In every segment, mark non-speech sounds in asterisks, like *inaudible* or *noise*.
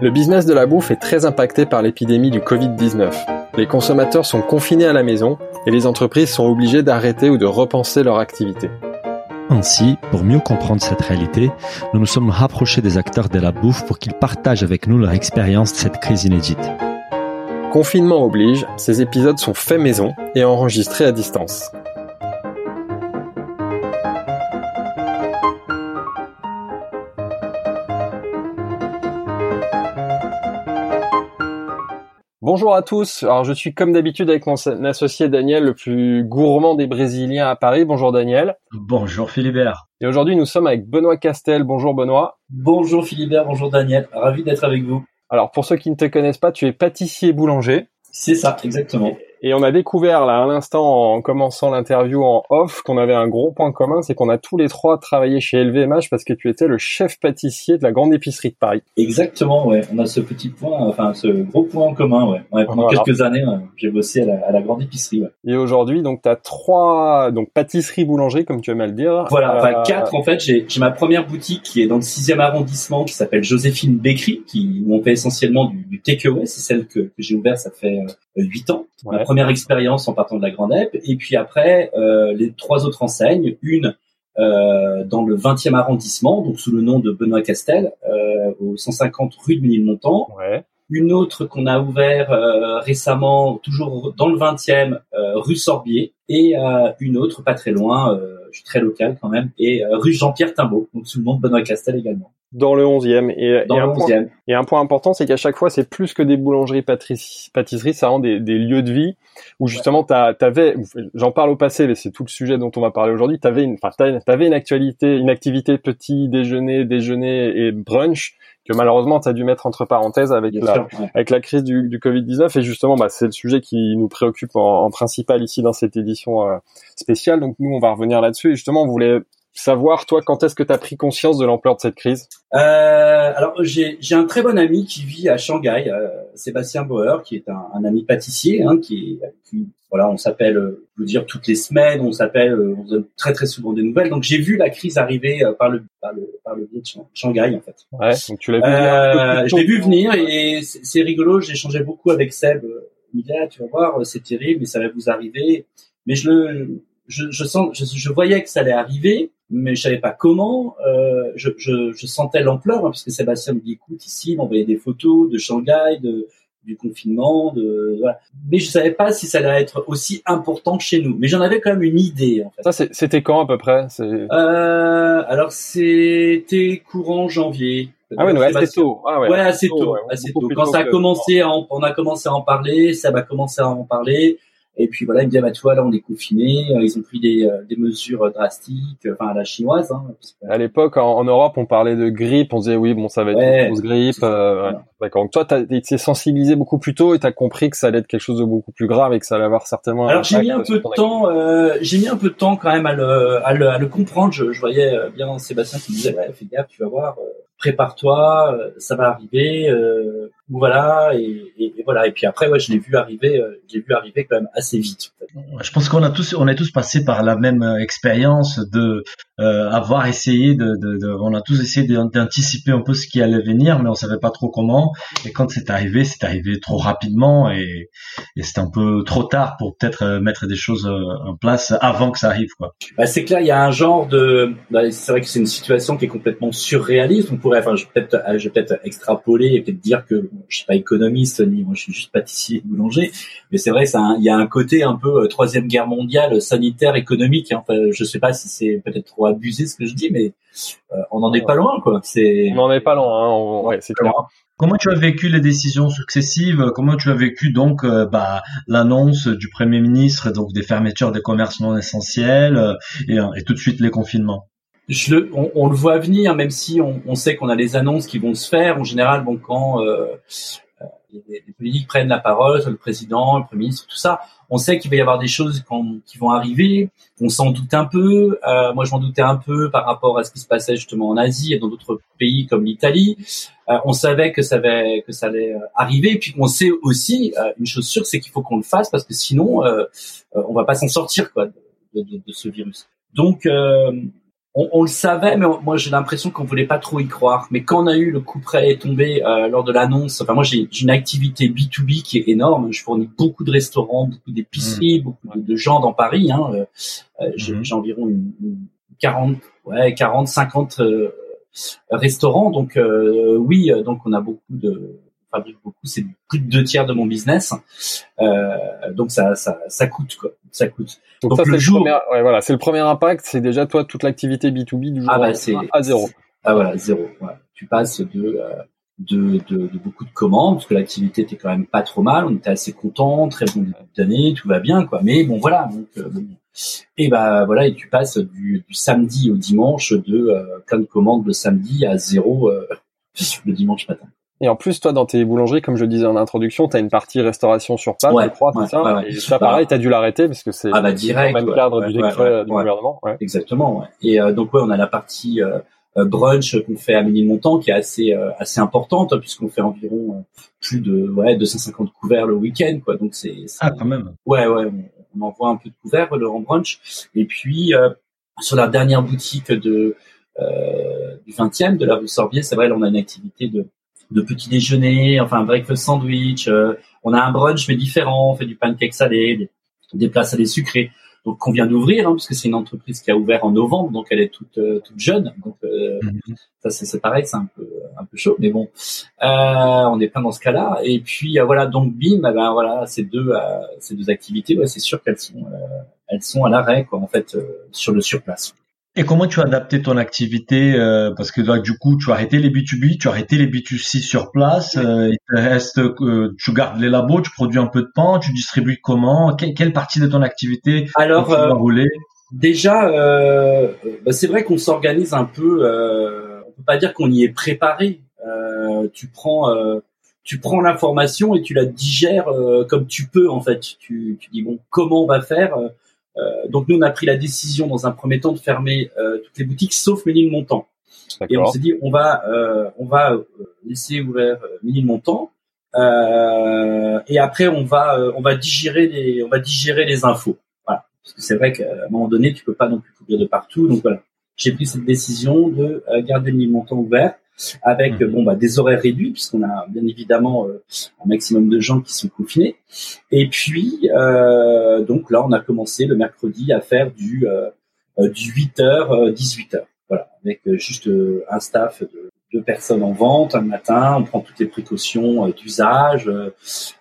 Le business de la bouffe est très impacté par l'épidémie du Covid-19. Les consommateurs sont confinés à la maison et les entreprises sont obligées d'arrêter ou de repenser leur activité. Ainsi, pour mieux comprendre cette réalité, nous nous sommes rapprochés des acteurs de la bouffe pour qu'ils partagent avec nous leur expérience de cette crise inédite. Confinement oblige, ces épisodes sont faits maison et enregistrés à distance. Bonjour à tous. Alors je suis comme d'habitude avec mon associé Daniel, le plus gourmand des Brésiliens à Paris. Bonjour Daniel. Bonjour Philibert. Et aujourd'hui nous sommes avec Benoît Castel. Bonjour Benoît. Bonjour Philibert, bonjour Daniel. Ravi d'être avec vous. Alors pour ceux qui ne te connaissent pas, tu es pâtissier boulanger. C'est ça, exactement. Et on a découvert là à l'instant en commençant l'interview en off qu'on avait un gros point commun, c'est qu'on a tous les trois travaillé chez LVMH parce que tu étais le chef pâtissier de la grande épicerie de Paris. Exactement, ouais. On a ce petit point, enfin ce gros point en commun, ouais. ouais pendant quelques années, j'ai bossé à la, à la, grande épicerie. Ouais. Et aujourd'hui, donc tu as trois donc pâtisserie boulangerie comme tu aimes à le dire. Voilà, enfin euh, quatre en fait. J'ai ma première boutique qui est dans le sixième arrondissement qui s'appelle Joséphine Bakery, qui où on fait essentiellement du, du takeaway. C'est celle que, que j'ai ouverte, ça fait euh, huit ans. Ma première expérience en partant de la Grande Ep. Et puis après, euh, les trois autres enseignes, une euh, dans le 20e arrondissement, donc sous le nom de Benoît Castel, euh, au 150 rue de Ménilmontant. Ouais. Une autre qu'on a ouvert euh, récemment, toujours dans le 20e, euh, rue Sorbier, et euh, une autre pas très loin, je suis très local quand même, et rue Jean-Pierre Timbaud, donc sous le nom de Benoît Castel également. Dans le 11e. Et, Dans et, le un 11e. Point, et un point important, c'est qu'à chaque fois, c'est plus que des boulangeries, pâtisseries, ça rend des, des, lieux de vie où justement, ouais. t'avais, j'en parle au passé, mais c'est tout le sujet dont on va parler aujourd'hui. T'avais une, enfin, t'avais une actualité, une activité petit déjeuner, déjeuner et brunch que malheureusement tu as dû mettre entre parenthèses avec Bien la sûr, ouais. avec la crise du, du Covid-19 et justement bah, c'est le sujet qui nous préoccupe en, en, principal ici dans cette édition euh, spéciale. Donc nous on va revenir là-dessus et justement on voulait savoir toi quand est-ce que tu as pris conscience de l'ampleur de cette crise? Euh, Alors j'ai un très bon ami qui vit à Shanghai, euh, Sébastien Bauer, qui est un, un ami pâtissier, hein, qui, qui voilà, on s'appelle, je veux dire toutes les semaines, on s'appelle, on se donne très très souvent des nouvelles. Donc j'ai vu la crise arriver euh, par le par le par le biais de Shanghai en fait. Ouais, donc tu l'as vu venir. je l'ai vu *laughs* venir et c'est rigolo. J'échangeais beaucoup avec Seb. Il dit ah, tu vas voir, c'est terrible, mais ça va vous arriver. Mais je le je, je sens, je, je, voyais que ça allait arriver, mais je savais pas comment. Euh, je, je, je, sentais l'ampleur, hein, puisque Sébastien me dit écoute ici, il m'envoyait des photos de Shanghai, de du confinement, de voilà. Mais je savais pas si ça allait être aussi important que chez nous. Mais j'en avais quand même une idée. En fait. Ça, c'était quand à peu près? Euh, Alors c'était courant janvier. Ah ouais, ouais assez tôt. Ah ouais, ouais, assez tôt, ouais, assez tôt. Quand ça a commencé, à en, on a commencé à en parler, ça va commencer à en parler. Et puis voilà, il me dit, bah, tu vois, là, on est confiné. Ils ont pris des, des mesures drastiques, enfin, à la chinoise. Hein, que... À l'époque, en, en, Europe, on parlait de grippe. On disait, oui, bon, ça va être ouais, une grosse grippe. Euh, ouais. D'accord. Donc, toi, tu as été sensibilisé beaucoup plus tôt et tu as compris que ça allait être quelque chose de beaucoup plus grave et que ça allait avoir certainement un Alors, j'ai mis un peu de temps, euh, j'ai mis un peu de temps quand même à le, à le, à le comprendre. Je, je, voyais bien Sébastien qui me disait, ouais, fais gaffe, tu vas voir, euh, prépare-toi, euh, ça va arriver. Euh, voilà et, et, et, voilà. Et puis après ouais je l'ai vu arriver euh, j'ai vu arriver quand même assez vite je pense qu'on a tous on est tous passés par la même expérience de euh, avoir essayé de, de, de, on a tous essayé d'anticiper un peu ce qui allait venir mais on savait pas trop comment. Et quand c'est arrivé c'est arrivé trop rapidement et, et c'était un peu trop tard pour peut-être mettre des choses en place avant que ça arrive quoi. Bah, c'est clair il y a un genre de bah, c'est vrai que c'est une situation qui est complètement surréaliste. On pourrait enfin je vais peut-être je vais peut-être extrapoler et peut-être dire que je suis pas économiste ni moi je suis juste pâtissier et boulanger mais c'est vrai ça il y a un côté un peu euh, troisième guerre mondiale sanitaire économique hein. enfin, je sais pas si c'est peut-être trop abusé ce que je dis mais euh, on n'en est pas loin quoi c'est on n'en est pas loin hein. on... ouais, c'est clair Comment tu as vécu les décisions successives? Comment tu as vécu donc euh, bah, l'annonce du Premier ministre donc des fermetures des commerces non essentiels euh, et, et tout de suite les confinements? Je le, on, on, le voit venir, même si on, on, sait qu'on a les annonces qui vont se faire. En général, bon, quand euh, les, les, politiques prennent la parole, le président, le premier ministre, tout ça, on sait qu'il va y avoir des choses qui vont arriver. On s'en doute un peu. Euh, moi, je m'en doutais un peu par rapport à ce qui se passait justement en Asie et dans d'autres pays comme l'Italie. Euh, on savait que ça, avait, que ça allait arriver. Et puis, on sait aussi euh, une chose sûre, c'est qu'il faut qu'on le fasse parce que sinon, euh, on va pas s'en sortir quoi de, de, de, ce virus. Donc on, le savait, mais moi j'ai l'impression qu'on voulait pas trop y croire. Mais quand on a eu le coup près tombé euh, lors de l'annonce, enfin moi j'ai une activité B2B qui est énorme. Je fournis beaucoup de restaurants, beaucoup d'épiceries, mmh. beaucoup de, gens dans Paris. Hein. Euh, euh, mmh. J'ai environ une, 40, ouais, 40, 50 restaurants. Donc oui, donc on a beaucoup de fabrique beaucoup, c'est plus de deux tiers de mon business. Euh, donc ça, ça, ça coûte quoi, ça coûte. Donc, ça, le jour, ouais, voilà, c'est le premier impact, c'est déjà toi toute l'activité B2B du jour ah bah, à zéro. Ah voilà, zéro. Ouais. Tu passes de, euh, de, de, de, beaucoup de commandes parce que l'activité était quand même pas trop mal, on était assez content, très bon début d'année, tout va bien quoi. Mais bon voilà, donc euh, et bah voilà, et tu passes du, du samedi au dimanche de euh, plein de commandes le samedi à zéro euh, *laughs* le dimanche matin. Et en plus, toi, dans tes boulangeries, comme je le disais en introduction, tu as une partie restauration sur place, je crois, c'est ça Et ça, pareil, tu as dû l'arrêter parce que c'est ah bah, direct, le même cadre du décret du gouvernement. Exactement. Et euh, donc, ouais, on a la partie euh, euh, brunch qu'on fait à Ménilmontant qui est assez assez importante puisqu'on fait environ plus de ouais 250 couverts le week-end, quoi. Donc c'est ah quand même. Ouais, ouais, on, envoie un peu de couverts le en brunch. Et puis sur la dernière boutique de du 20e de la rue Sorbier, c'est vrai, là, on a une activité de de petit déjeuner, enfin un breakfast sandwich. Euh, on a un brunch mais différent, on fait du pancake salé, des, des plats salés sucrés. Donc qu'on vient d'ouvrir, hein, puisque c'est une entreprise qui a ouvert en novembre, donc elle est toute euh, toute jeune. Donc euh, mhm. ça c'est pareil, c'est un peu un peu chaud, mais bon, on est plein dans ce cas-là. Et puis voilà, donc bim, eh ben voilà, ces deux ces deux activités, ouais, c'est sûr qu'elles sont elles sont à l'arrêt quoi, en fait, sur le surplace. Et comment tu as adapté ton activité euh, Parce que là, du coup, tu as arrêté les B2B, tu as arrêté les B2C sur place. Euh, il te reste, euh, tu gardes les labos, tu produis un peu de pain, tu distribues comment? Quelle partie de ton activité Alors, tu vas rouler? Déjà, bah, c'est vrai qu'on s'organise un peu. on peut pas dire qu'on y est préparé. tu prends tu prends l'information et tu la digères comme tu peux en fait. Tu, tu dis bon comment on va faire? euh, donc nous, on a pris la décision dans un premier temps de fermer euh, toutes les boutiques sauf Ménilmontant. Et on s'est dit, on va, euh, on va laisser ouvert Ménilmontant. Euh, et après, on va, on va digérer les, on va digérer les infos. Voilà. Parce que c'est vrai qu'à un moment donné, tu peux pas non plus couvrir de partout. Donc voilà, j'ai pris cette décision de garder Ménilmontant ouvert avec mhm. bon bah des horaires réduits puisqu'on a bien évidemment euh, un maximum de gens qui sont confinés. Et puis euh, donc là on a commencé le mercredi à faire du euh, du 8h 18h. Voilà, avec juste un staff de deux personnes en vente un matin, on prend toutes les précautions d'usage,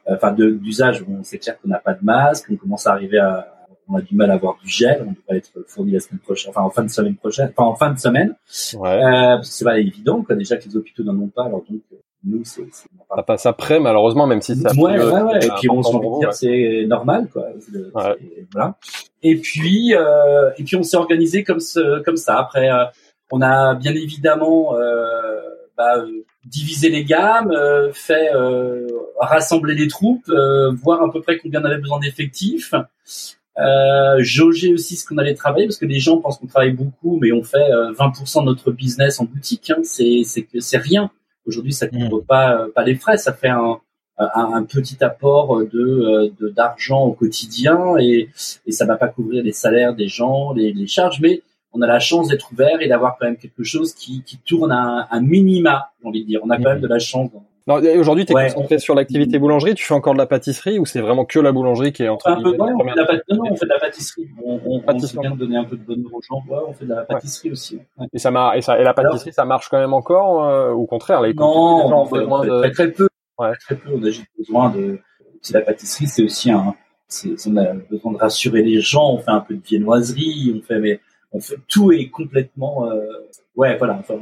enfin d'usage, bon, c'est clair qu'on n'a pas de masque, on commence à arriver à, on a du mal à avoir du gel, on devrait être fourni la semaine prochaine, enfin en fin de semaine prochaine, enfin en fin de semaine, ouais. euh, parce que c'est pas évident, quoi, déjà que les hôpitaux n'en ont pas, alors donc euh, nous c'est. Ça passe après, malheureusement, même si ça. Ouais, ouais, ouais. Et puis on se dire c'est normal, quoi. Voilà. Et puis euh, et puis on s'est organisé comme ce, comme ça. Après, euh, on a bien évidemment euh, bah, divisé les gammes, fait rassembler les troupes, voir à peu près combien on avait besoin d'effectifs. Euh, jauger aussi ce qu'on allait travailler parce que les gens pensent qu'on travaille beaucoup, mais on fait 20% euh, de notre business en boutique. Hein. C'est c'est que c'est rien. Aujourd'hui, ça ne couvre mmh. pas euh, pas les frais. Ça fait un, un, petit apport de d'argent au quotidien et et ça va pas couvrir les salaires des gens, les, les charges, mais on a la chance d'être ouvert et d'avoir quand même quelque chose qui, qui tourne à un, minima, j'ai envie de dire. On a quand même mmh. de la chance Aujourd'hui, tu es concentré sur l'activité boulangerie. Tu fais encore de la pâtisserie ou c'est vraiment que la boulangerie qui est entre un peu, non, on fait de la non, on fait de la pâtisserie. On, on, on bien de donner un peu de bonheur aux gens. Ouais, on fait de la pâtisserie aussi. Et ça marche. Et, ça, et la pâtisserie, ça marche quand même encore euh, ou au contraire les Non, on fait, on fait de... très, très peu. Très peu. On a juste besoin de. C'est la pâtisserie, c'est aussi un. on a besoin de rassurer les gens. On fait un peu de viennoiserie. On fait, mais on fait tout est complètement. Euh... Ouais, voilà. Enfin,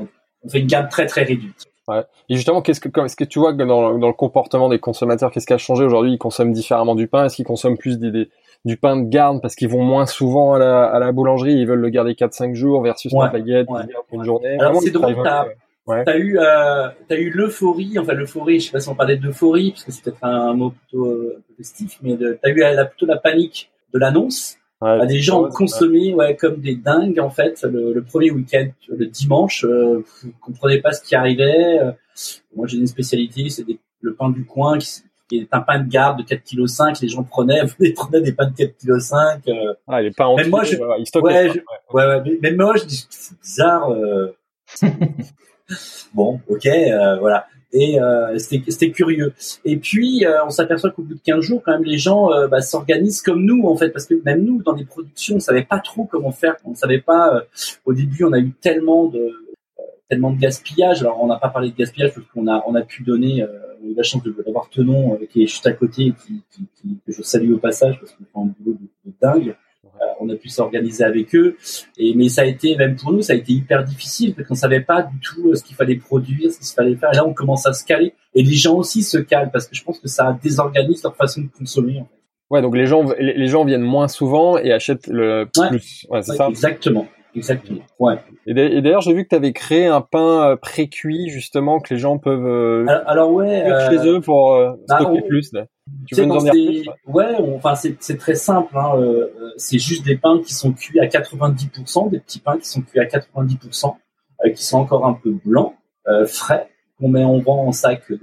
on fait une gamme très très réduite. Ouais. Et justement, qu'est-ce que, est-ce que tu vois que dans, dans, le comportement des consommateurs, qu'est-ce qui a changé aujourd'hui? Ils consomment différemment du pain Est-ce qu'ils consomment plus des, du pain de garde parce qu'ils vont moins souvent à la, à la boulangerie? Ils veulent le garder 4-5 jours versus ouais. la baguette une journée. Alors c'est drôle, t'as, as eu, euh, t'as eu l'euphorie, enfin l'euphorie, je sais pas si on parlait d'euphorie parce que c'est peut-être un, mot plutôt euh, festif, mais t'as eu la, plutôt la panique de l'annonce Ouais, bah, des gens ont consommé ouais, comme des dingues en fait le, le premier week-end, le dimanche, euh, vous comprenez pas ce qui arrivait. Euh, moi j'ai une spécialité, c'est le pain du coin qui des pains de garde de 4 kg 5, les gens prenaient, *laughs* les prenaient des pains de 4 kg 5. ah, les pains entiers, moi, je, ils. Ouais, ouais, ouais, mais, moi, je dis, c'est bizarre. Euh... *laughs* bon, ok, euh, voilà. Et euh, c'était curieux. Et puis, euh, on s'aperçoit qu'au bout de 15 jours, quand même, les gens euh, bah, s'organisent comme nous, en fait, parce que même nous, dans les productions, on savait pas trop comment faire. On savait pas. au début, on a eu tellement de tellement de gaspillage. Alors, on n'a pas parlé de gaspillage parce qu'on a on a pu donner. on a eu la chance d'avoir Tenon qui est juste à côté, qui, qui, que je salue au passage parce qu'on fait un boulot de dingue. Euh, on a pu s'organiser avec eux. Et mais ça a été même pour nous, ça a été hyper difficile parce qu'on savait pas du tout euh, ce qu'il fallait produire, ce qu'il fallait faire. Et là, on commence à se caler et les gens aussi se calent parce que je pense que ça désorganise leur façon de consommer. En fait. Ouais, donc les gens les gens viennent moins souvent et achètent le plus. Ouais, c'est ça. Exactement. Exactement. Ouais. Et d'ailleurs, j'ai vu que tu avais créé un pain euh, pré-cuit justement que les gens peuvent alors, ouais chez eux pour euh, bah, stocker plus. Tu veux nous en dire plus Ouais, enfin c'est très simple. Hein, c'est juste des pains qui sont cuits à 90%, des petits pains qui sont cuits à 90%, qui sont encore un peu blancs, frais, qu'on met en vend en sac de,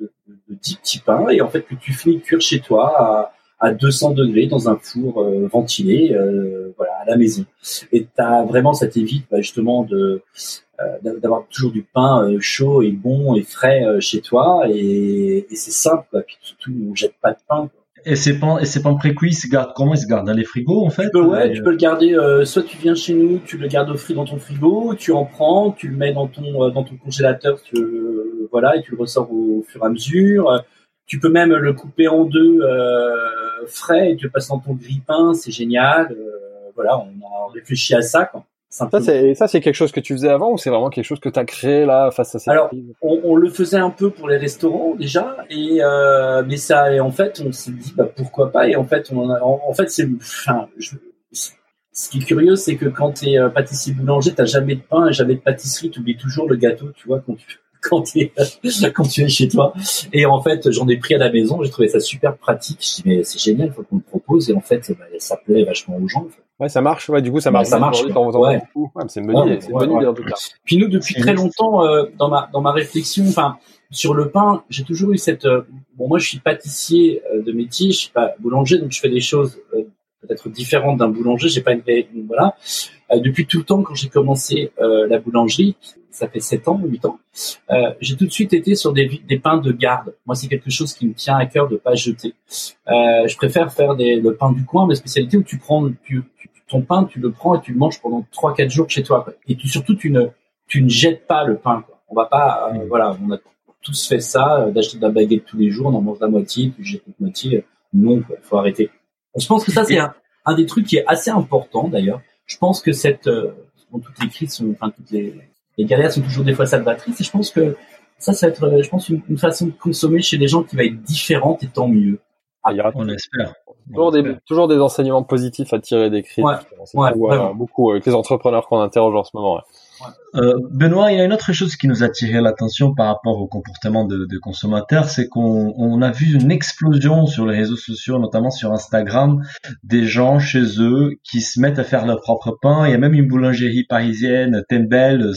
de, de, 10 petits pains et en fait que tu finis cuire chez toi à à 200 degrés dans un four euh, ventilé, euh, voilà, la maison. Et t'as vraiment, ça t'évite bah, justement de euh, d'avoir toujours du pain chaud et bon et frais chez toi. Et, et c'est simple. Quoi. Puis surtout, on jette pas de pain. Et ces pains, et ces pains pré-cuits, ils se gardent comment? Ils se gardent dans les frigos en fait? Tu peux, Ouais, tu peux le garder. soit tu viens chez nous, tu le gardes au frit dans ton frigo, tu en prends, tu le mets dans ton dans ton congélateur, tu, voilà, et tu le ressors au fur et à mesure. Tu peux même le couper en deux euh, frais et tu le passes dans ton grille-pain, c'est génial. Euh, voilà, on a réfléchi à ça. Quoi. Ça c'est ça c'est quelque chose que tu faisais avant ou c'est vraiment quelque chose que tu as créé là face à cette Alors on, on, le faisait un peu pour les restaurants déjà et euh, mais ça et en fait on s'est dit bah pourquoi pas et en fait on a, en, fait c'est enfin ce qui est curieux c'est que quand tu es euh, pâtissier boulanger t'as jamais de pain et jamais de pâtisserie tu oublies toujours le gâteau tu vois quand tu *laughs* quand tu es *laughs* quand tu es chez toi. Et en fait, j'en ai pris à la maison. J'ai trouvé ça super pratique. Je dis mais c'est génial, faut qu'on le propose. Et en fait, bah, ça plaît vachement aux gens. Ouais, ça marche. Ouais, du coup, ça marche. ça marche. Ouais. c'est une bonne idée. C'est une bonne idée en tout cas. Puis nous, depuis très longtemps, euh, dans ma dans ma réflexion, enfin sur le pain, j'ai toujours eu cette. Euh, bon, moi, je suis pâtissier euh, de métier. Je suis pas boulanger, donc je fais des choses peut-être différentes d'un boulanger. J'ai pas une, une voilà. depuis tout le temps, quand j'ai commencé la boulangerie, ça fait 7 ans, 8 ans, euh, j'ai tout de suite été sur des, des pains de garde. Moi, c'est quelque chose qui me tient à cœur de pas jeter. Euh, je préfère faire des, le pain du coin, mes spécialités où tu prends tu, ton pain, tu le prends et tu le manges pendant 3-4 jours chez toi. Quoi. Et tu, surtout, tu ne, tu ne jettes pas le pain. Quoi. On va pas, euh, voilà, on a tous fait ça, euh, d'acheter de la baguette tous les jours, on en mange la moitié, puis jettes la moitié. Non, il faut arrêter. Je pense que ça, c'est un, un, des trucs qui est assez important d'ailleurs. Je pense que cette, euh, toutes les crises sont, enfin toutes les, les galères sont toujours des fois salvatrices et je pense que ça, ça va être, euh, je pense, une, façon de consommer chez les gens qui va être différente et tant mieux. Ah, on espère. Toujours des, toujours des enseignements positifs à tirer des crises. Ouais, ouais, beaucoup avec les entrepreneurs qu'on interroge en ce moment. Euh, Benoît, il y a une autre chose qui nous a attiré l'attention par rapport au comportement de, consommateurs, c'est qu'on on a vu une explosion sur les réseaux sociaux, notamment sur Instagram, des gens chez eux qui se mettent à faire leur propre pain. Il y a même une boulangerie parisienne, Tembel,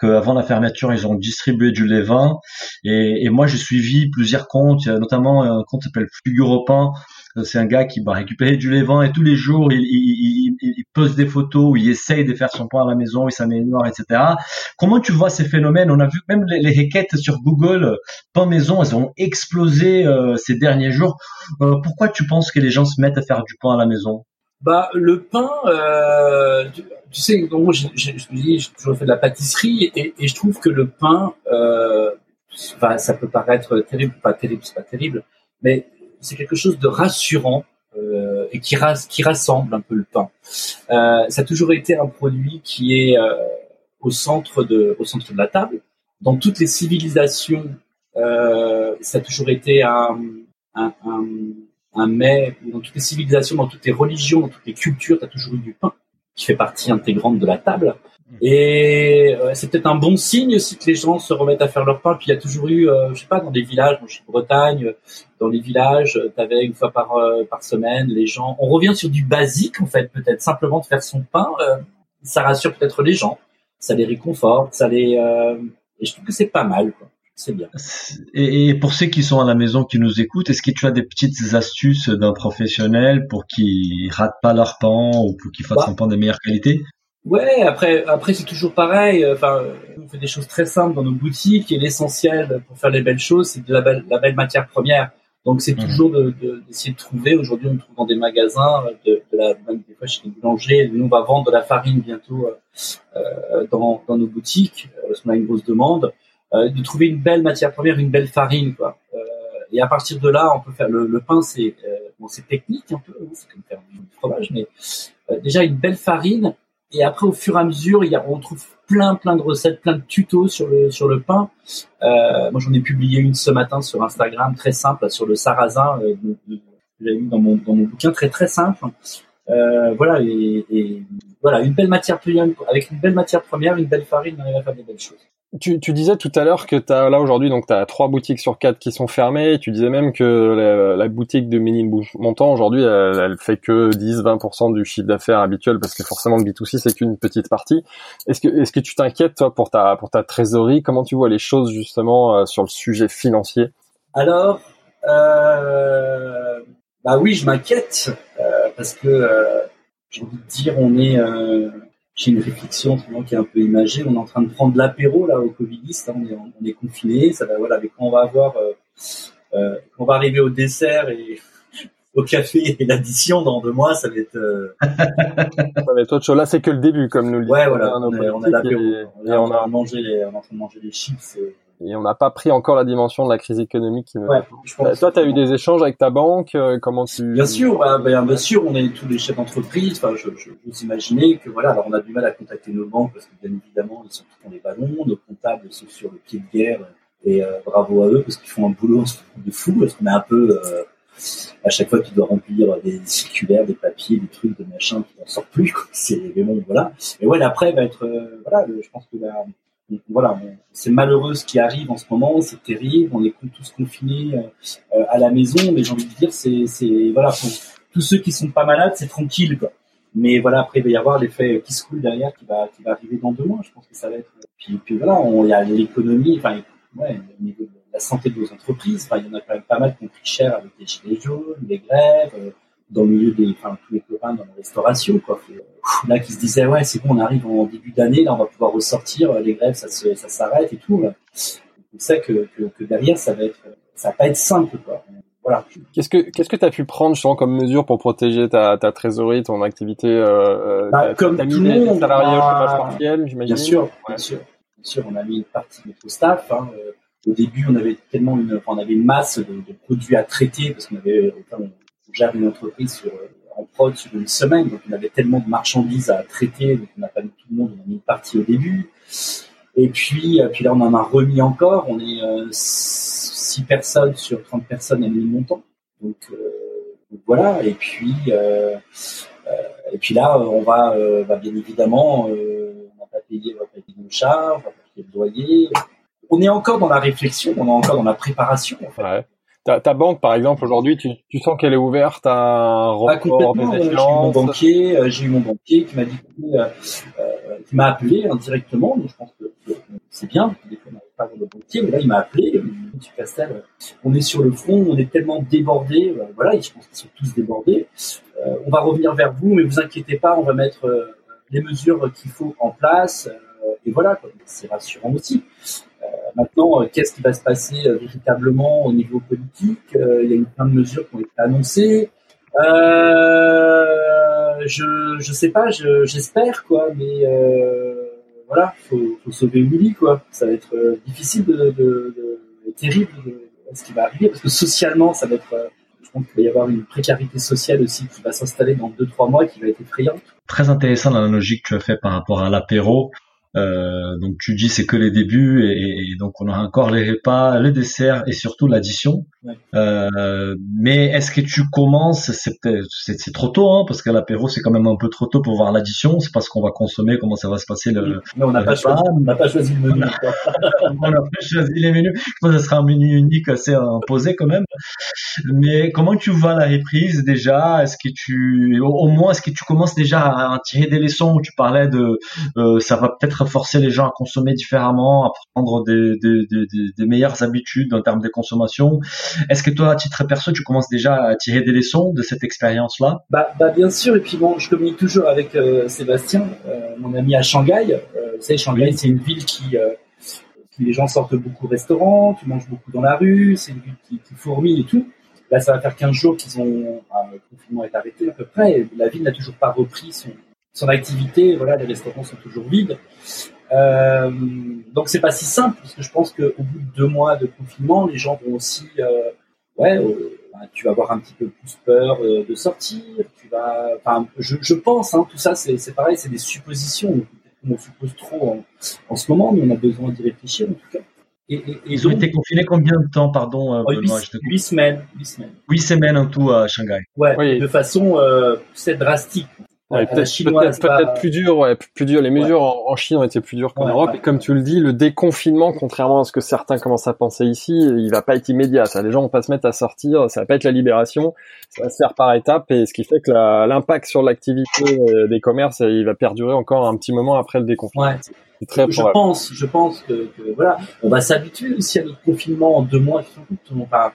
que avant la fermeture, ils ont distribué du levain. Et, et moi, j'ai suivi plusieurs comptes, notamment un compte qui s'appelle Figure Pain, c'est un gars qui va récupérer du levain et tous les jours il, poste des photos où il essaye de faire son pain à la maison, il s'améliore, etc. Comment tu vois ces phénomènes? On a vu même les, requêtes sur Google pain maison, elles ont explosé euh, ces derniers jours. Euh, pourquoi tu penses que les gens se mettent à faire du pain à la maison? Bah le pain, euh, tu, sais, donc je, je, je, j'ai toujours fait de la pâtisserie et, je trouve que le pain, euh, ça peut paraître terrible, pas terrible, c'est pas terrible, mais c'est quelque chose de rassurant euh, et qui, rassemble un peu le pain. Euh, ça a toujours été un produit qui est euh, au centre de au centre de la table. Dans toutes les civilisations, euh, ça a toujours été un, un, un, un mets. Dans toutes les civilisations, dans toutes les religions, dans toutes les cultures, tu as toujours eu du pain qui fait partie intégrante de la table. Et euh, c'est peut-être un bon signe aussi que les gens se remettent à faire leur pain. Puis il y a toujours eu, euh, je sais pas, dans des villages, moi je suis de Bretagne, dans les villages, euh, tu avais une fois par euh, par semaine les gens. On revient sur du basique en fait, peut-être simplement de faire son pain. ça rassure peut-être les gens, ça les réconforte, ça les. et je trouve que c'est pas mal. Quoi. c'est bien. Et, pour ceux qui sont à la maison, qui nous écoutent, est-ce que tu as des petites astuces d'un professionnel pour qu'ils ratent pas leur pan ou pour qu'ils fassent bah. un pan de meilleure qualité? Ouais, après, après c'est toujours pareil. Enfin, on fait des choses très simples dans nos boutiques et l'essentiel pour faire les belles choses, c'est de la belle, la belle matière première. Donc c'est mmh. toujours d'essayer de, de, trouver. Aujourd'hui, on trouve dans des magasins, de, de la, même des fois chez les boulangers. Nous, on va vendre de la farine bientôt euh, dans, dans nos boutiques euh, parce qu'on a une grosse demande. Euh, de trouver une belle matière première, une belle farine, quoi. Euh, et à partir de là, on peut faire le, le pain. C'est bon, c'est technique un peu, hein, c'est comme faire du fromage, mais déjà une belle farine. Et après, au fur et à mesure, on trouve plein, plein de recettes, plein de tutos sur le sur le pain. Euh, moi, j'en ai publié une ce matin sur Instagram, très simple, sur le sarrasin euh, que mis dans mon dans mon bouquin, très très simple. Euh, voilà, et, et, voilà, une belle matière première, avec une belle matière première, une belle farine, on arrive à faire des belles choses. Tu, tu, disais tout à l'heure que as, là aujourd'hui donc tu as trois boutiques sur quatre qui sont fermées. Tu disais même que la, boutique de Ménil Montant aujourd'hui elle, elle, fait que 10-20% du chiffre d'affaires habituel parce que forcément le B2C c'est qu'une petite partie. Est-ce que est-ce que tu t'inquiètes toi pour ta pour ta trésorerie? Comment tu vois les choses justement euh, sur le sujet financier? Alors euh, bah oui je m'inquiète euh, parce que euh, j'ai envie de dire on est j'ai une réflexion qui est un peu imagée. On est en train de prendre l'apéro là au Covidiste. on est, on est confiné. Ça va voilà. Mais quand on va avoir, euh, euh, on va arriver au dessert et *laughs* au café et l'addition dans deux mois, ça va être. Euh... ça va être autre chose. Là, c'est que le début, comme nous le Ouais, voilà. On, on, a l'apéro. On, a est en train de manger les chips. Et et on n'a pas pris encore la dimension de la crise économique. Ouais, Toi, tu as eu des échanges avec ta banque euh, Comment tu Bien sûr, bah, bah, bien sûr, on est tous les chefs d'entreprise. Enfin, je, je, vous imaginez que voilà, alors on a du mal à contacter nos banques parce que bien évidemment, ils sont tous dans les ballons, nos comptables sont sur le pied de guerre et euh, bravo à eux parce qu'ils font un boulot de fou parce qu'on est un peu euh, à chaque fois tu dois remplir des circulaires, des papiers, des trucs, des machins, qui n'en sortent plus. C'est mais bon, voilà. Et ouais, après va être voilà, je pense que la voilà, c'est malheureux ce qui arrive en ce moment, c'est terrible, on est tous confinés euh, euh, à la maison, mais j'ai envie de dire, c'est, c'est voilà, tous ceux qui sont pas malades, c'est tranquille. Mais voilà, après il va y avoir l'effet qui se coule derrière, qui va, qui va arriver dans deux mois. Je pense que ça va être. Puis, puis voilà, il y a l'économie, enfin, ouais, au niveau la santé de nos entreprises, il y en a quand même pas mal qui ont pris cher avec les gilets jaunes, les grèves. Euh, dans le milieu des, enfin, tous les copains dans la restauration, quoi. Là, qui se disaient, ouais, c'est bon, on arrive en début d'année, là, on va pouvoir ressortir, les grèves, ça se, ça s'arrête et tout. C'est ça que, que, que, derrière, ça va être, ça va pas être simple, quoi. Voilà. Qu'est-ce que qu'est-ce que tu as pu prendre justement comme mesure pour protéger ta, ta trésorerie, ton activité euh, euh bah, Comme tout le monde, salarié au chômage partiel, j'imagine. Bien sûr, bien sûr, bien sûr. On a mis une partie de notre staff. Hein. Euh, au début, on avait tellement une, on avait une masse de, de produits à traiter parce qu'on avait, enfin, on gère une entreprise sur, en prod sur une semaine, donc on avait tellement de marchandises à traiter, donc on n'a pas mis tout le monde, on a mis une partie au début. Et puis, euh, puis là, on en a remis encore. On est euh, 6 personnes sur 30 personnes à mis montant. Donc, euh, voilà. Et puis, euh, euh là, on va, euh, bah, bien évidemment, on va pas payer, on va payer nos charges, on va pas payer le loyer. On est encore dans la réflexion, on est encore dans la préparation. Ta, ta, banque, par exemple, aujourd'hui, tu, tu sens qu'elle est ouverte à un report ah, des J'ai eu mon banquier, euh, j'ai eu mon banquier qui m'a dit, euh, euh, qui m'a appelé indirectement. Donc je pense que, c'est bien. Des fois, on n'avait pas le banquier, mais là, il m'a appelé. Monsieur Castel, on est sur le front, on est tellement débordés. Euh, voilà, et je pense qu'ils sont tous débordés. Euh, on va revenir vers vous, mais vous inquiétez pas, on va mettre les mesures qu'il faut en place. et voilà, c'est rassurant aussi. Maintenant, euh, qu'est-ce qui va se passer euh, véritablement au niveau politique euh, Il y a une plein de mesures qui ont été annoncées. je je sais pas, j'espère quoi, mais voilà, faut, sauver Willy quoi. Ça va être difficile de, de, de terrible ce qui va arriver parce que socialement ça va être je pense qu'il va y avoir une précarité sociale aussi qui va s'installer dans 2-3 mois qui va être effrayante. Très intéressant l'analogie que tu as fait par rapport à l'apéro. Euh, donc tu dis c'est que les débuts et, et, donc on a encore les repas, le dessert et surtout l'addition. Euh, mais est-ce que tu commences C'est c'est trop tôt hein, parce qu'à l'apéro c'est quand même un peu trop tôt pour voir l'addition. C'est parce qu'on va consommer, comment ça va se passer le. Mais on n'a pas, choisi, on pas choisi le menu. *laughs* on n'a pas choisi les menus. Je pense que ce sera un menu unique assez imposé quand même. Mais comment tu vois la reprise déjà? Est-ce que tu, au, moins, est-ce que tu commences déjà à, tirer des leçons? Tu parlais de, euh, ça va peut-être peut-être forcer les gens à consommer différemment, à prendre des, des, des, des meilleures habitudes en termes de consommation. Est-ce que toi, à titre perso, tu commences déjà à tirer des leçons de cette expérience-là? Bah, bah, bien sûr. Et puis bon, je communique toujours avec euh, Sébastien, euh, mon ami à Shanghai. Euh, vous savez, Shanghai, c'est une ville qui, qui les gens sortent beaucoup au restaurant, tu manges beaucoup dans la rue, c'est une ville qui, qui fourmille et tout. Là, ça va faire 15 jours qu'ils ont, le confinement est arrêté à peu près, et la ville n'a toujours pas repris son, son activité. Voilà, les restaurants sont toujours vides. Euh, donc c'est pas si simple parce que je pense qu'au bout de deux mois de confinement, les gens vont aussi, euh, ouais, euh, bah, tu vas avoir un petit peu plus peur euh, de sortir. Tu vas, enfin, je, je pense, hein, tout ça, c'est pareil, c'est des suppositions. On suppose trop en, en, ce moment, mais on a besoin d'y réfléchir en tout cas. Et, et, et Ils ont été confinés combien de temps, pardon 8, 8, semaines, 8 semaines. 8 semaines en tout à Shanghai. Ouais, oui. de façon euh, c'est drastique. Ouais, peut-être peut peut plus dur, ouais, plus dur. Les mesures ouais. en, en, Chine ont été plus dures qu'en Europe. Et comme tu le dis, le déconfinement, contrairement à ce que certains commencent à penser ici, il va pas être immédiat. Ça, les gens vont pas se mettre à sortir. Ça va pas être la libération. Ça va se faire par étapes. Et ce qui fait que l'impact sur l'activité euh, des commerces, il va perdurer encore un petit moment après le déconfinement. Très je pense, je pense que, que voilà, on va s'habituer aussi à notre confinement en deux mois. Va,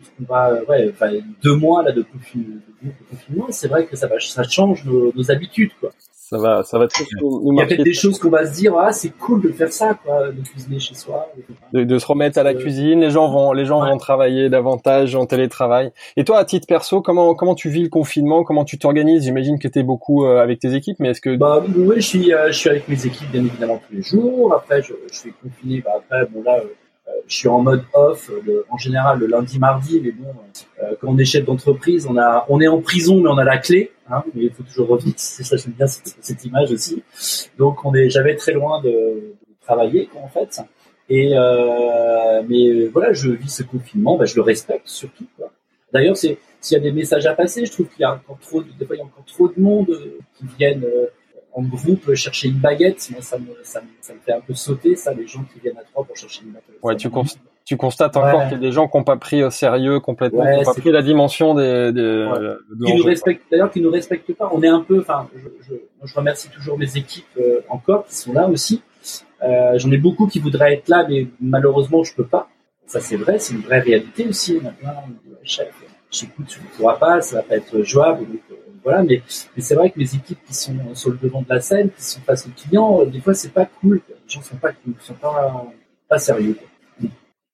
euh, on va, ouais, enfin, deux mois là de confinement, c'est vrai que ça va, ça change nos, nos habitudes, quoi. Ça va, ça va très Il y a peut-être des choses qu'on va se dire, ah, c'est cool de faire ça, quoi, de cuisiner chez soi. De, de se remettre à la euh, cuisine, les gens vont, les gens ouais. vont travailler davantage en télétravail. Et toi, à titre perso, comment, comment tu vis le confinement, comment tu t'organises? J'imagine que tu es beaucoup euh, avec tes équipes, mais est-ce que Bah oui, je suis, euh, je suis avec mes équipes bien évidemment tous les jours. Après, je, je suis confiné. Bah après, bon là. Euh, je suis en mode off le, en général le lundi mardi mais bon euh, quand on est chef d'entreprise on a on est en prison mais on a la clé hein, mais il faut toujours revenir *laughs* c'est ça j'aime bien cette, cette, image aussi. Donc on est jamais très loin de, de travailler quoi, en fait. Et euh, mais voilà je vis ce confinement bah, je le respecte surtout d'ailleurs c'est s'il y a des messages à passer je trouve qu'il y a encore trop de, des fois il y a encore trop de monde qui viennent euh, en groupe chercher une baguette, moi ça me, ça, me, ça me fait un peu sauter, ça, les gens qui viennent à trois pour chercher une baguette. Ouais, tu, const tu constates encore qu'il y a des gens qui n'ont pas pris au sérieux complètement, ouais, qui n'ont pas pris la dimension des. des ouais. de qui nous respectent, d'ailleurs, qui nous respectent pas. On est un peu, enfin, je, je, je, remercie toujours mes équipes euh, encore qui sont là aussi. Euh, J'en ai beaucoup qui voudraient être là, mais malheureusement, je peux pas. Ça, c'est vrai, c'est une vraie réalité aussi. Chef, j'écoute, tu ne pourras pas, ça va pas être jouable. Donc, euh, voilà, mais, mais c'est vrai que les équipes qui sont sur le devant de la scène, qui sont face aux clients, des fois c'est pas cool. Les gens sont pas cool, sont pas, pas sérieux.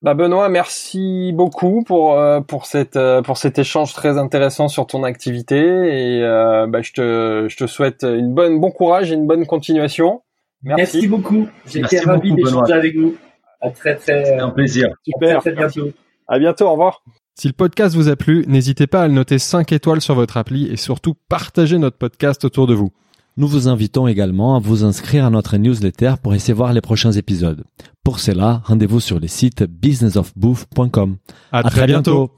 Bah Benoît, merci beaucoup pour euh, pour cette euh, pour cet échange très intéressant sur ton activité et euh, bah, je te je te souhaite une bonne bon courage et une bonne continuation. Merci, merci beaucoup. J'ai été ravi d'échanger avec vous. À très très. un plaisir. Super. À très, très bientôt. À bientôt. Au revoir. Si le podcast vous a plu, n'hésitez pas à le noter 5 étoiles sur votre appli et surtout partagez notre podcast autour de vous. Nous vous invitons également à vous inscrire à notre newsletter pour essayer voir les prochains épisodes. Pour cela, rendez-vous sur le site businessofbooth.com. À, à, très, bientôt. bientôt.